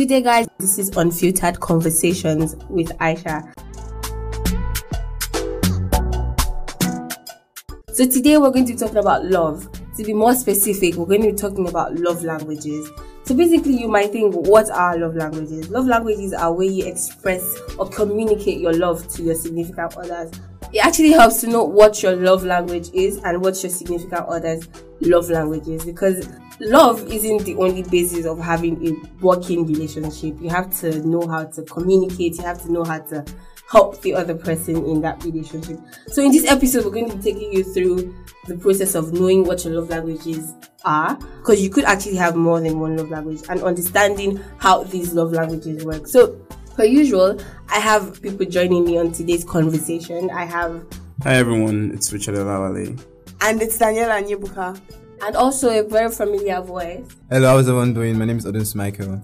Good day, guys. This is Unfiltered Conversations with Aisha. So, today we're going to be talking about love. To be more specific, we're going to be talking about love languages. So, basically, you might think, what are love languages? Love languages are where you express or communicate your love to your significant others. It actually helps to know what your love language is and what your significant others' love language is because love isn't the only basis of having a working relationship. You have to know how to communicate, you have to know how to help the other person in that relationship. So, in this episode, we're going to be taking you through the process of knowing what your love languages are because you could actually have more than one love language and understanding how these love languages work. So, per usual, I have people joining me on today's conversation. I have. Hi, everyone, it's Richard Olawale. And it's Daniela Nyebuka and also a very familiar voice. Hello, how's everyone doing? My name is Odin Michael.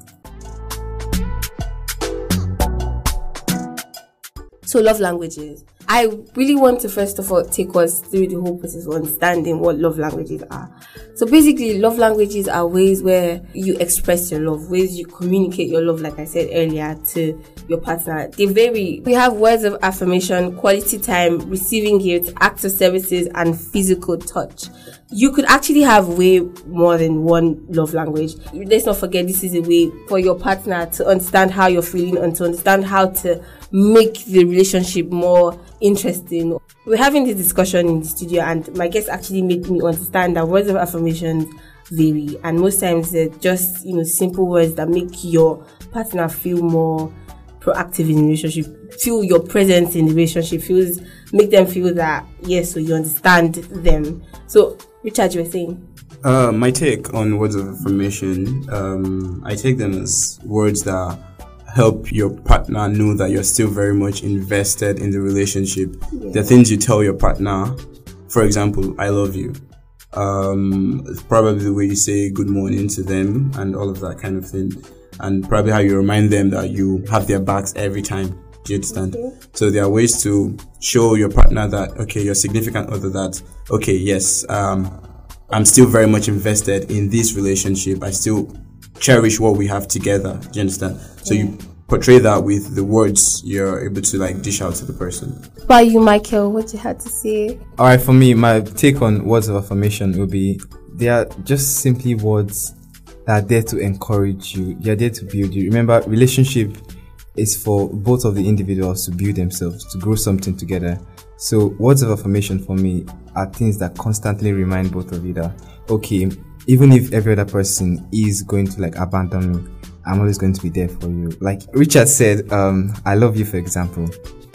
So, love languages. I really want to first of all take us through the whole process of understanding what love languages are. So basically, love languages are ways where you express your love, ways you communicate your love, like I said earlier, to your partner. They vary. We have words of affirmation, quality time, receiving gifts, acts of services, and physical touch. You could actually have way more than one love language. Let's not forget this is a way for your partner to understand how you're feeling and to understand how to make the relationship more interesting. We're having this discussion in the studio, and my guest actually made me understand that words of affirmation vary, and most times they're just you know simple words that make your partner feel more proactive in the relationship, feel your presence in the relationship, feels make them feel that yes, so you understand them. So, Richard, you were saying. Uh, my take on words of affirmation, um, I take them as words that help your partner know that you're still very much invested in the relationship. Yeah. The things you tell your partner, for example, I love you. Um, probably the way you say good morning to them and all of that kind of thing. And probably how you remind them that you have their backs every time. Do you understand? Okay. So there are ways to show your partner that, okay, your significant other that, okay, yes, um, I'm still very much invested in this relationship. I still cherish what we have together. Do you understand? So yeah. you portray that with the words you're able to like dish out to the person. By you, Michael, what you had to say? All right, for me, my take on words of affirmation will be they are just simply words that are there to encourage you. They are there to build you. Remember, relationship is for both of the individuals to build themselves, to grow something together. So words of affirmation for me are things that constantly remind both of you that okay, even if every other person is going to like abandon me, I'm always going to be there for you. Like Richard said, um, I love you, for example.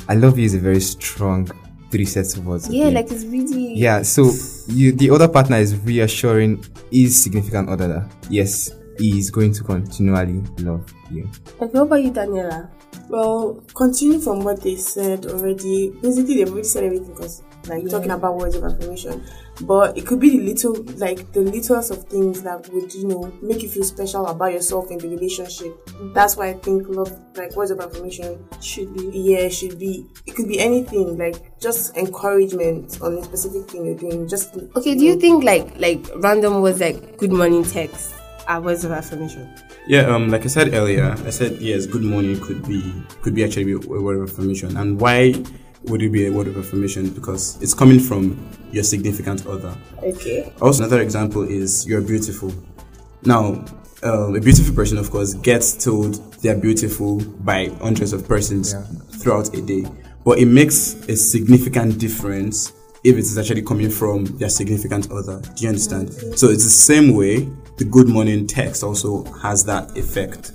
I love you is a very strong three sets of words. Yeah, like it's really. Yeah, so you, the other partner is reassuring his significant other that yes, he is going to continually love you. Okay, what about you, Daniela? Well, continuing from what they said already, basically they've already said everything because like yeah. talking about words of affirmation but it could be the little like the littlest of things that would you know make you feel special about yourself in the relationship that's why i think love like words of affirmation should be yeah should be it could be anything like just encouragement on a specific thing you're doing just okay do you think like like random words like good morning text are words of affirmation yeah um like i said earlier i said yes good morning could be could be actually a word of affirmation and why would it be a word of affirmation because it's coming from your significant other. Okay. Also, another example is you're beautiful. Now, um, a beautiful person, of course, gets told they're beautiful by hundreds of persons yeah. throughout a day, but it makes a significant difference if it is actually coming from their significant other. Do you understand? Okay. So it's the same way the good morning text also has that effect.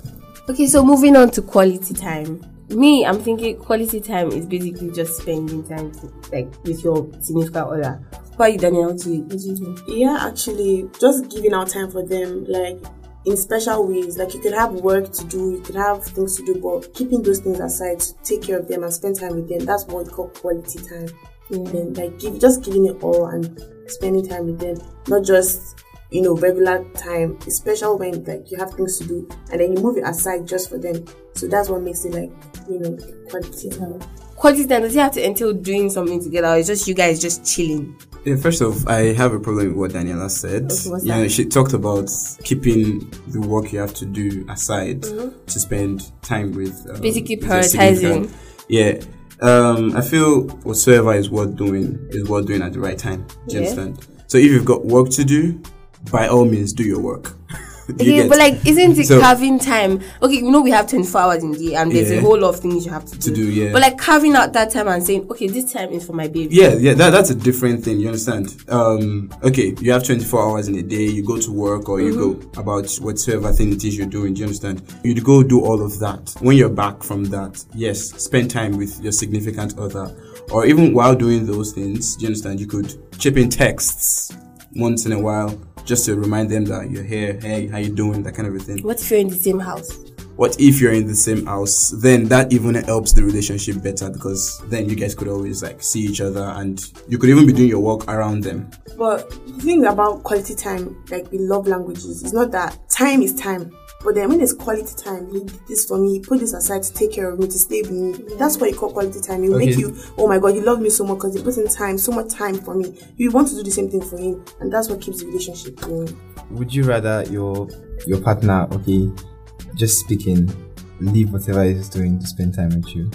Okay, so moving on to quality time me, I'm thinking quality time is basically just spending time to, like with your significant other. Why you, Daniel? What do you, what do you think? Yeah, actually, just giving out time for them, like in special ways. Like you could have work to do, you could have things to do, but keeping those things aside to take care of them and spend time with them. That's what we call quality time. Mm. Yeah. Then, like give, just giving it all and spending time with them, not just you know, regular time, especially when like you have things to do and then you move it aside just for them. So that's what makes it like, you know, quality time. Quality time does it have to entail doing something together or it's just you guys just chilling? Yeah, first off, I have a problem with what Daniela said. Okay, what's you know, she talked about keeping the work you have to do aside to spend time with. Um, Mm-hmm. Basically with prioritizing. Yeah. Um, I feel whatsoever is worth doing is worth doing at the right time. Do you Yeah. understand? So if you've got work to do, by all means, do your work. You Okay, but like, isn't it So- carving time? Okay, you know we have 24 hours in the day, and there's Yeah. a whole lot of things you have to do. To do, yeah. But like carving out that time and saying, okay, this time is for my baby. Yeah, yeah, that, that's a different thing. You understand? Um, okay, you have 24 hours in a day. You go to work or you Mm-hmm. go about whatsoever thing it is you're doing. Do you understand? You go do all of that. When you're back from that, yes, spend time with your significant other. Or even while doing those things, do you understand? You could chip in texts once in a while just to remind them that you're here. Hey, how you doing? That kind of a thing. What if you're in the same house? What if you're in the same house? Then that even helps the relationship better because then you guys could always like see each other and you could even be doing your work around them. But the thing about quality time, like the love languages, is not that time is time. But then when it's quality time, he did this for me, he put this aside to take care of me, to stay with me. That's what you call quality time. It will make you, oh my god, he loved me so much because he put in time, so much time for me. You want to do the same thing for him, and that's what keeps the relationship going. Would you rather your your partner, okay, just speaking, leave whatever he's doing to spend time with you?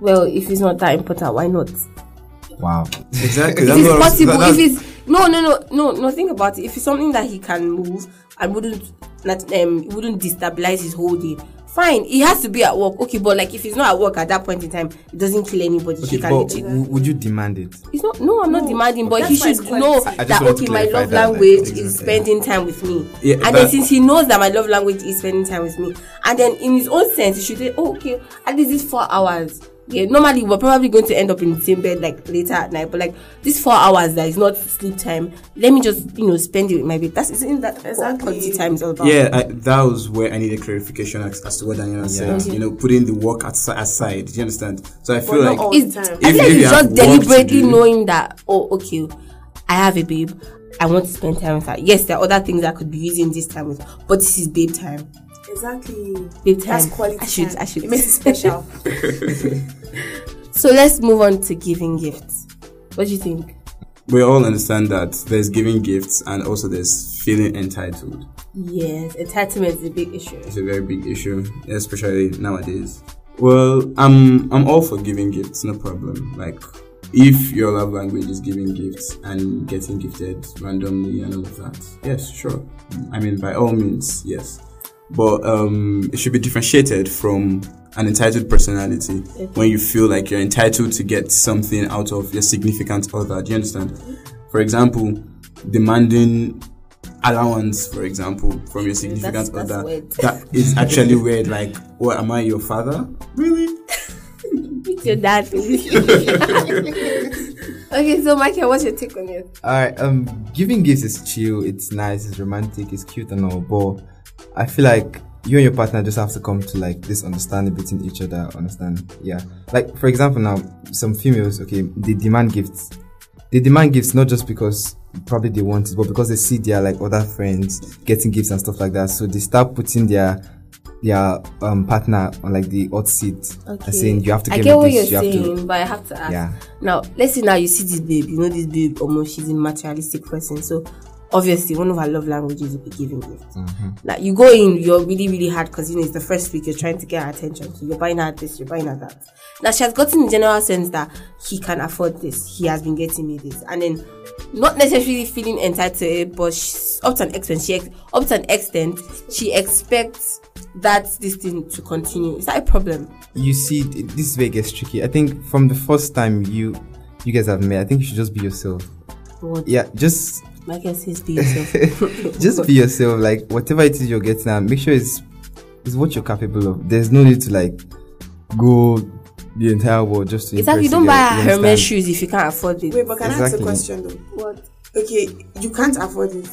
Well, if it's not that important, why not? Wow. Exactly. If That's it's what I was- possible, that- if it's no, no, no, no, no. Think about it. If it's something that he can move and wouldn't, not um, wouldn't destabilize his whole day. Fine, he has to be at work. Okay, but like if he's not at work at that point in time, it doesn't kill anybody. Okay, he can but w- would you demand it? It's not. No, I'm not demanding, but that's he should know I- I that okay, my love that, like, language is spending time with me. Yeah, and then since he knows that my love language is spending time with me, and then in his own sense, he should say, oh, okay, at least this four hours. Yeah, normally we're probably going to end up in the same bed like later at night, but like this four hours that is not sleep time, let me just you know spend it with my baby. That's isn't that what Exactly. quality time is all about? Yeah, I, that was where I needed clarification as, as to what Daniela said. Yeah. You know, putting the work as, aside. Do you understand? So I feel not like It's, the time. I If- feel like you it's just deliberately knowing that, oh, okay, I have a babe. I want to spend time with her. Yes, there are other things I could be using this time with, but this is babe time. Exactly. Babe That's time. quality I should- time. I should- It makes it special. So let's move on to giving gifts. What do you think? we all understand that there's giving gifts and also there's feeling entitled. Yes, entitlement is a big issue. It's a very big issue, especially nowadays. Well, I'm I'm all for giving gifts, no problem. Like if your love language is giving gifts and getting gifted randomly and all of that, yes, sure. I mean, by all means, yes. But um, it should be differentiated from an entitled personality when you feel like you're entitled to get something out of your significant other. Do you understand? For example, demanding allowance, for example, from your significant that's other. weird. That is actually weird. Like, what am I your father? Really? Meet your dad. okay, so Michael, what's your take on it? Alright, um, giving gifts is chill, it's nice, it's romantic, it's cute and all, but I feel like you and your partner just have to come to like this understanding between each other, understand? Yeah. Like, for example, now, some females, okay, they demand gifts. They demand gifts not just because probably they want it, but because they see their like other friends getting gifts and stuff like that. So they start putting their their um partner on like the hot seat and saying you have to I give get me what this, you're you have saying, to but I have to ask. Yeah. Now, let's say now you see this babe, you know this babe, almost she's a materialistic person. So obviously one of our love languages will be giving gifts. Mm-hmm. Like you go in, you're really, really hard because you know it's the first week, you're trying to get her attention. So you're buying her this, you're buying her that. Now she has gotten the general sense that he can afford this, he has been getting me this. And then not necessarily feeling entitled to it, but she's, up to an extent, she ex- up to an extent, she expects that this thing to continue. Is that a problem? you see this is where it gets tricky i think from the first time you you guys have met i think you should just be yourself What yeah just Michael says be yourself. just be yourself like whatever it is you're getting at make sure it's it's what you're capable of there's no need to like go the entire world just to Exactly. impress Don't buy Hermes shoes if you can't afford it. Wait, but can I ask a question though? what? Okay, you can't afford it,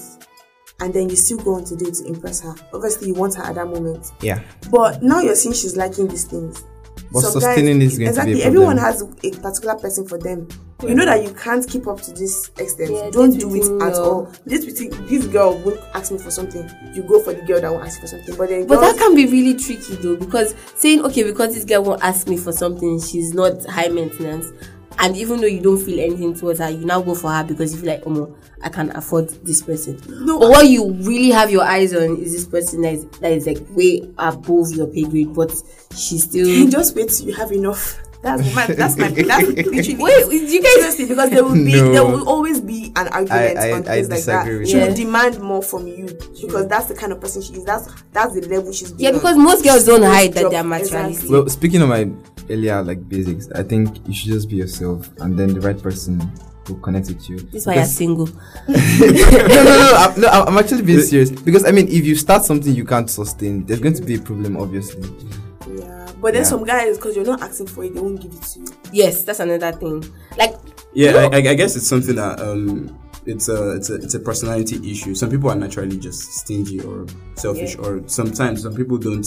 and then you still go on to date to impress her. Obviously, you want her at that moment. yeah But now you're seeing she's liking these things. But Some sustaining is going to be a exactly. problem. Everyone has a particular person for them. You know that you can't keep up to this extent. Yeah, Don't do it at all. This this girl won't ask me for something. You go for the girl that won't ask you for something. But then But that can be really tricky though, because saying okay, because this girl won't ask me for something, she's not high maintenance. and even though you don't feel anything towards her, you now go for her because you feel like, oh, I can afford this person. No, but what you really have your eyes on is this person that is, that is like way above your pay grade, but she's still. just wait till you have enough. That's my that's my that's literally Wait, you guys seriously because there will be No. there will always be an argument I- on I things like that. disagree with She will demand more from you because mm. that's the kind of person she is. That's that's the level she's. Yeah, been because on. most girls don't hide that they're exactly. materialistic. Well, speaking of my earlier like basics, I think you should just be yourself, and then the right person will connect with you. This is why you're single. no, no, no, no, I'm, no, I'm actually being serious because I mean, if you start something you can't sustain, there's going to be a problem, obviously. Yeah, but then Yeah. some guys because you're not asking for it, they won't give it to you. Yes, that's another thing. Like, Yeah, I, I, I guess it's something that um, it's a it's a it's a personality issue. Some people are naturally just stingy or selfish, Yeah. or sometimes some people don't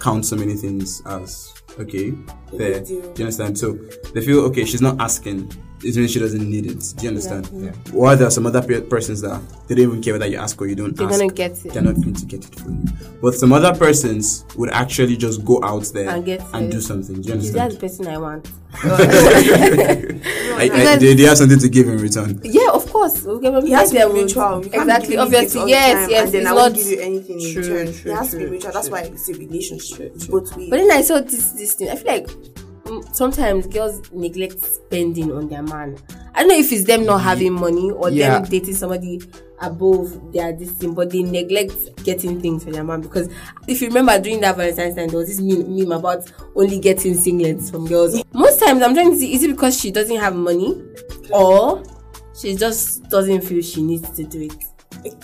count so many things as okay, fair. big Do you understand? So they feel okay. She's not asking. It means she doesn't need it. Do you understand? Yeah. While there are some other persons that they don't even care whether you ask or you don't they're ask. gonna get it. They're not going to get it for you. But some other persons would actually just go out there And get and do something. Do you Is that understand? the person I want? I, I, they, they have something to give in return. Yeah, of course. Okay, but It has to there be would- mutual. Exactly. be giving me gifts Obviously, all yes, time yes. And then it's I not won't give you anything in return. true, it has to be true, mutual. That's why it's a relationship. It's both ways. But then I saw this this thing. I feel like sometimes girls neglect spending on their man. I don't know if it's them not having money or Yeah. them dating somebody above their this thing, but they neglect getting things for their man because if you remember during that Valentine's time, there was this meme, meme about only getting singlets from girls. Most times, I'm trying to see is it because she doesn't have money or she just doesn't feel she needs to do it.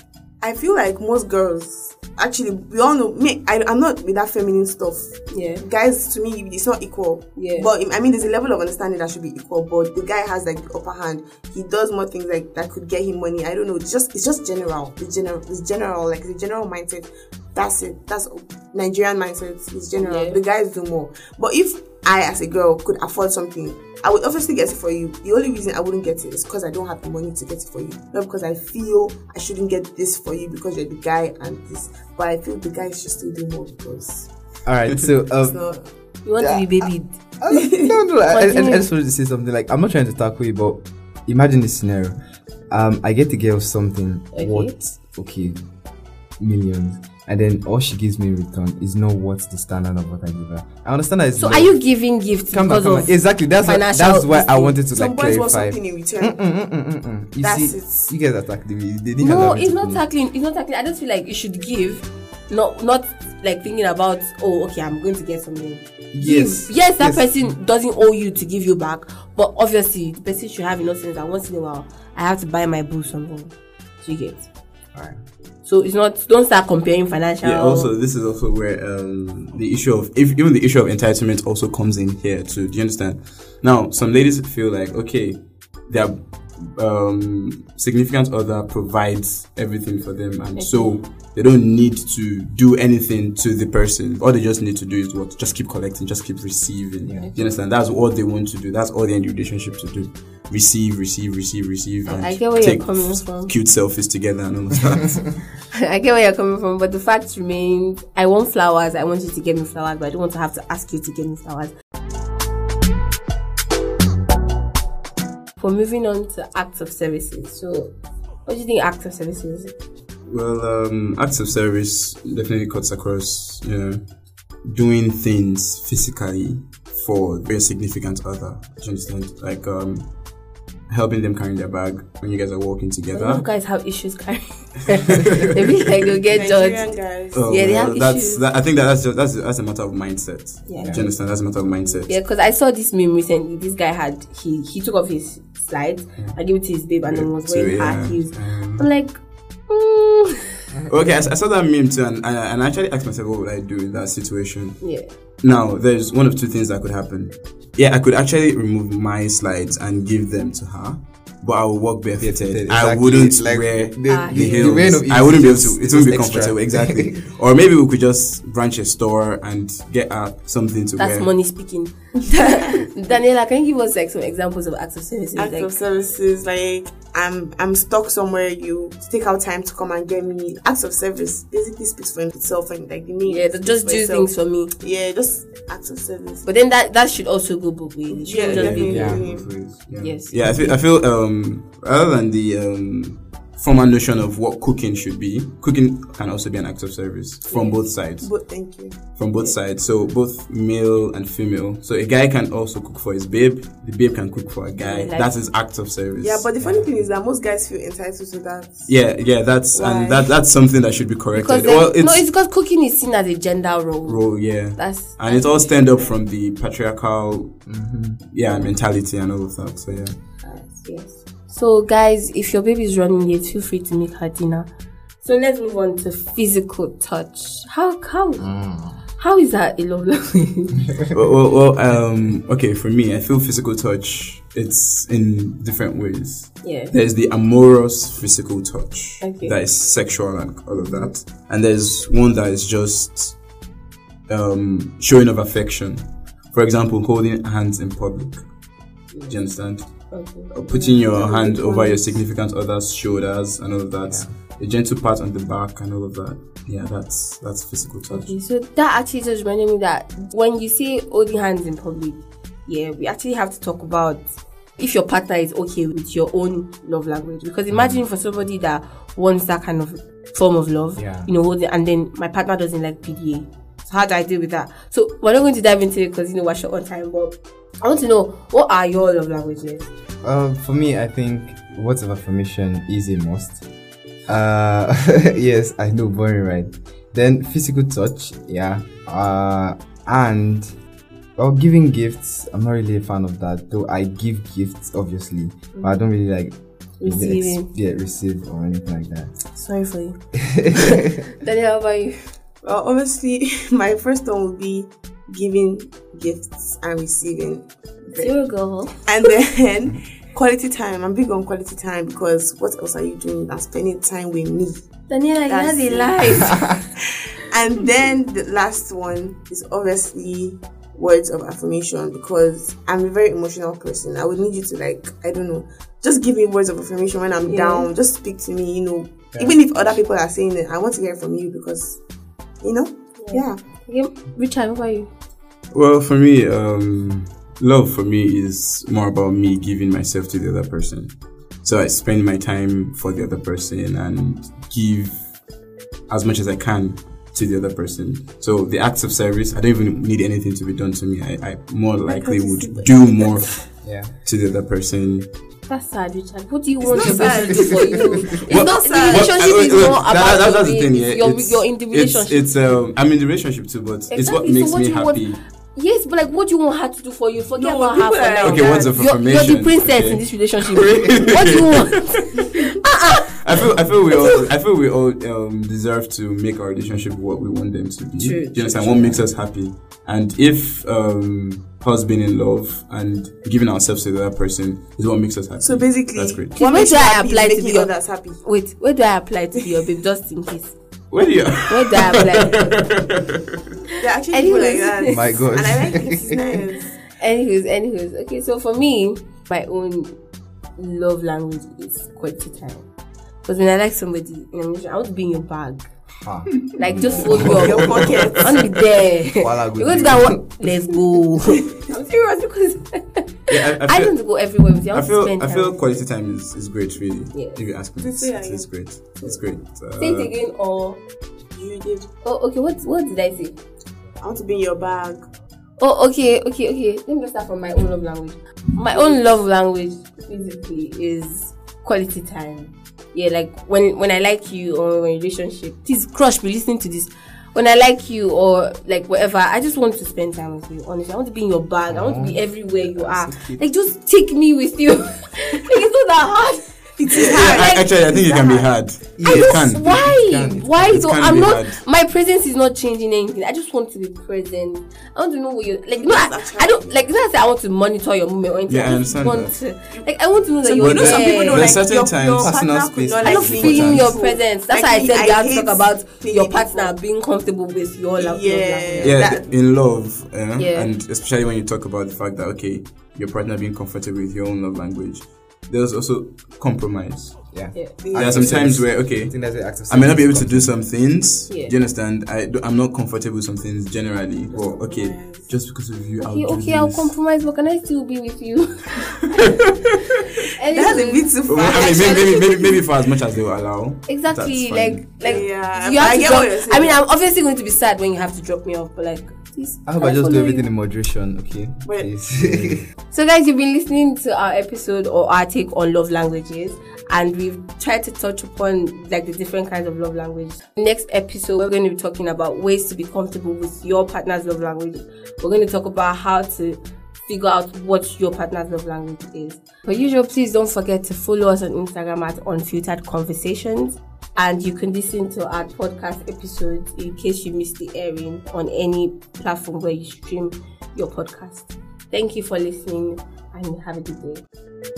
I feel like most girls actually we all know me. I, I'm not with that feminine stuff. Yeah. guys to me it's not equal. Yeah. But I mean, there's a level of understanding that should be equal. But the guy has like the upper hand. He does more things like that could get him money. I don't know. It's just it's just general. It's general. It's general. Like the general mindset. That's it. That's Nigerian mindset. It's general. Yeah. The guys do more. But if I, as a girl, could afford something, I would obviously get it for you. The only reason I wouldn't get it is because I don't have the money to get it for you. Not because I feel I shouldn't get this for you because you're the guy and this. But I feel the guy should still do more because All right, so um, not. You want to be babied. no, no, I, I, I Continue. just wanted to say something. Like, I'm not trying to tackle you, but imagine this scenario. Um, I get the girl something Okay. worth okay millions, and then all she gives me in return is not worth the standard of what I give her. I understand that. It's So low. are you giving gifts Come on, because come on. Exactly. That's what, that's why I wanted to Some like boys want clarify. something in return. Mm-mm-mm-mm. You That's see, it. you guys attacked me. They didn't No, allow me it's not finish. tackling. It's not tackling. I just feel like you should give, not not like thinking about oh okay I'm going to get something. Yes. Give. Yes, that Yes. person doesn't owe you to give you back, but obviously the person should have enough sense that once in a while I have to buy my boo something. So you get. Alright. So it's not. Don't start comparing financial. Yeah. Also, this is also where um, the issue of if even the issue of entitlement also comes in here too. Do you understand? Now, some ladies feel like okay, their um, significant other provides everything for them, and so they don't need to do anything to the person. All they just need to do is what? Just keep collecting, just keep receiving. Yeah. You understand? That's all they want to do. That's all they in the relationship to do. Receive, receive, receive, receive, and I get where you're coming from. cute selfies together and all of that. I get where you're coming from, but the fact remains: I want flowers. I want you to get me flowers, but I don't want to have to ask you to get me flowers. For moving on to acts of services, so what do you think acts of services? Well, um, acts of service definitely cuts across, you know, doing things physically for your significant other. Do you understand? Like, um, helping them carry their bag when you guys are walking together. You together. guys have issues carrying. they feel like they'll get Nigerian judged. guys. Oh, Yeah, they well, have that's issues. that, I think that that's just, that's that's a matter of mindset. Yeah. Do you understand? That's a matter of mindset. Yeah, because I saw this meme recently. This guy had he he took off his slides I gave it to his babe, and then was So, wearing yeah. high heels. Um, I'm like. Okay, I saw that meme too, and, and I and I actually asked myself, what would I do in that situation? yeah. Now, there's one of two things that could happen. Yeah, I could actually remove my slides and give them to her, but I would walk barefooted. I wouldn't Like, wear the, Ah, the heels. way of I wouldn't be able to. It wouldn't be just extra. comfortable. Exactly. or maybe we could just branch a store and get her something to That's wear. money speaking. Daniela, can you give us like some examples of acts of services? Acts like, of services like I'm I'm stuck somewhere. You take out time to come and get me. Acts of service basically speaks for itself and like the name. yeah, speaks just do itself. things for me. Yeah, just acts of service. But then that that should also go both ways. It shouldn't Yeah, be definitely. Yeah. yes. Yeah, I feel, I feel um, other than the um, formal notion of what cooking should be, cooking can also be an act of service from both sides. But thank you. From both sides, so both male and female. So a guy can also cook for his babe. The babe can cook for a guy. Like- that is act of service. Yeah, but the funny thing is that most guys feel entitled to that. yeah, yeah, that's Why? and that that's something that should be corrected. Then, well, it's, no, it's because cooking is seen as a gender role. role, yeah. That's and it all stand up from the patriarchal, mm-hmm. yeah, mentality and all of that. So yeah. Yes, yes. So, guys, if your baby is running late, feel free to make her dinner. So let's move on to physical touch. How how how is that a love language? well, well, well, um, okay, for me, I feel physical touch. It's in different ways. yeah. There's the amorous physical touch Okay. that is sexual and all of that, and there's one that is just um, showing of affection. For example, holding hands in public. Do you understand? Okay. Putting your hand over your significant other's shoulders and all of that. A gentle pat on the back and all of that. Yeah, that's that's physical touch. Okay, so that actually just reminded me that when you say holding hands in public, yeah, we actually have to talk about if your partner is okay with your own love language. Because imagine for somebody that wants that kind of form of love, Yeah. you know, holding, and then my partner doesn't like PDA. How do I deal with that? So we're not going to dive into it because you know we're short on time, but I want to know what are your love languages? Uh, for me, I think words of affirmation is a must. Uh, yes, I know, boring, right? Then physical touch, yeah. Uh, and well, giving gifts, I'm not really a fan of that. Though I give gifts, obviously, but I don't really like Receiving. yeah, receive or anything like that. Sorry for you. Daniel, how about you? Well, obviously, my first one would be giving gifts and receiving. Zero girl. And then quality time. I'm big on quality time because what else are you doing than spending time with me? Daniela, you That's has a life. And then the last one is obviously words of affirmation because I'm a very emotional person. I would need you to like, I don't know, just give me words of affirmation when I'm Yeah. down. Just speak to me, you know. Even if other people are saying it, I want to hear from you because, you know, yeah. okay, Richard, what about you? Well, for me, um, love for me is more about me giving myself to the other person. So I spend my time for the other person and give as much as I can to the other person. So the acts of service, I don't even need anything to be done to me. I, I more likely would do more Yeah. to the other person. That's sad, Richard. What do you want not your sad. person to do for you? It's Well, not sad. The relationship uh, is more that- about that- that's the the thing, yeah. you're, It's- you're in the relationship. It's, it's um, I'm in the relationship too, but it's what Exactly, makes so what me do you want- happy. yes, but like, what do you want her to do for you? Forget No, about her people for now. like Okay, words of You're, you're the princess okay. in this relationship. what do you want? I feel I feel we all I feel we all um, deserve to make our relationship what we want them to be. True, Do you understand? true. What makes us happy? And if um, us being in love and giving ourselves to the other person is what makes us happy. So basically, that's great. what Where do I apply to be your- others happy. Wait, where do I apply to be your babe? Just in case. Where do you? Where do I apply? There are actually people like that. My God. And I like it. It's nice. Anyways, anyways. Okay, so for me, my own love language is quality time. Because when I like somebody, in a relationship, I want to be in your bag. Ah. Like just hold you up. Your pocket. I want to be there. While I go You're going to do- go. Let's go. I'm serious because Yeah, I, I I don't go everywhere with you. I, I to feel spend I time feel with quality time is, is great, really. Yeah. If you ask me, it's, it's, it's great. It's great. Uh, you. Say it again or You did. oh okay. What what did I say? I want to be in your bag. Oh okay okay okay. Let me start from my own love language. My own love language basically is quality time. Yeah, like when when I like you or when relationship. Please crush be listening to this. When I like you or like whatever, I just want to spend time with you. Honestly, I want to be in your bag. I want to be oh, everywhere you are. Like just take me with you. like it's not that hard. It is Yeah, hard. I- actually, I think it can be hard. Yeah. It I can. just, why? It can, it why? can. So I'm not. hard. My presence is not changing anything. I just want to be present. I want to know what you like. No, I, I don't like. It's not say I want to monitor your movement or anything. Yeah, I just understand want to like. I want to know that So you're you know some people don't There's like certain your, times your personal space not I like don't being feeling your presence. That's Like why I me, said you have to talk about your partner being comfortable with your love. Yeah. love yeah, in love, uh, Yeah. and especially when you talk about the fact that okay, your partner being comfortable with your own love language, there's also compromise. Yeah. Yeah. There are some times where I okay, think that's the act of I may not be able to do some things. Yeah. Do you understand? I do, I'm not comfortable with some things generally. Well, okay, just because of you, I'll Okay, do okay, I'll compromise, but can I still be with you? That's a bit too Well, far. I mean, maybe, maybe, maybe, maybe for as much as they will allow. Exactly, like like Yeah, you have I to get drop. what you're. I mean, I'm obviously going to be sad when you have to drop me off, but like, please. I hope I just do everything you? in moderation, okay? Please. So, guys, you've been listening to our episode or our take on love languages, and we've tried to touch upon like the different kinds of love languages. Next episode, we're going to be talking about ways to be comfortable with your partner's love language. We're going to talk about how to figure out what your partner's love language is. Per usual, please don't forget to follow us on Instagram at Unfiltered Conversations. And you can listen to our podcast episodes in case you missed the airing on any platform where you stream your podcast. Thank you for listening and have a good day.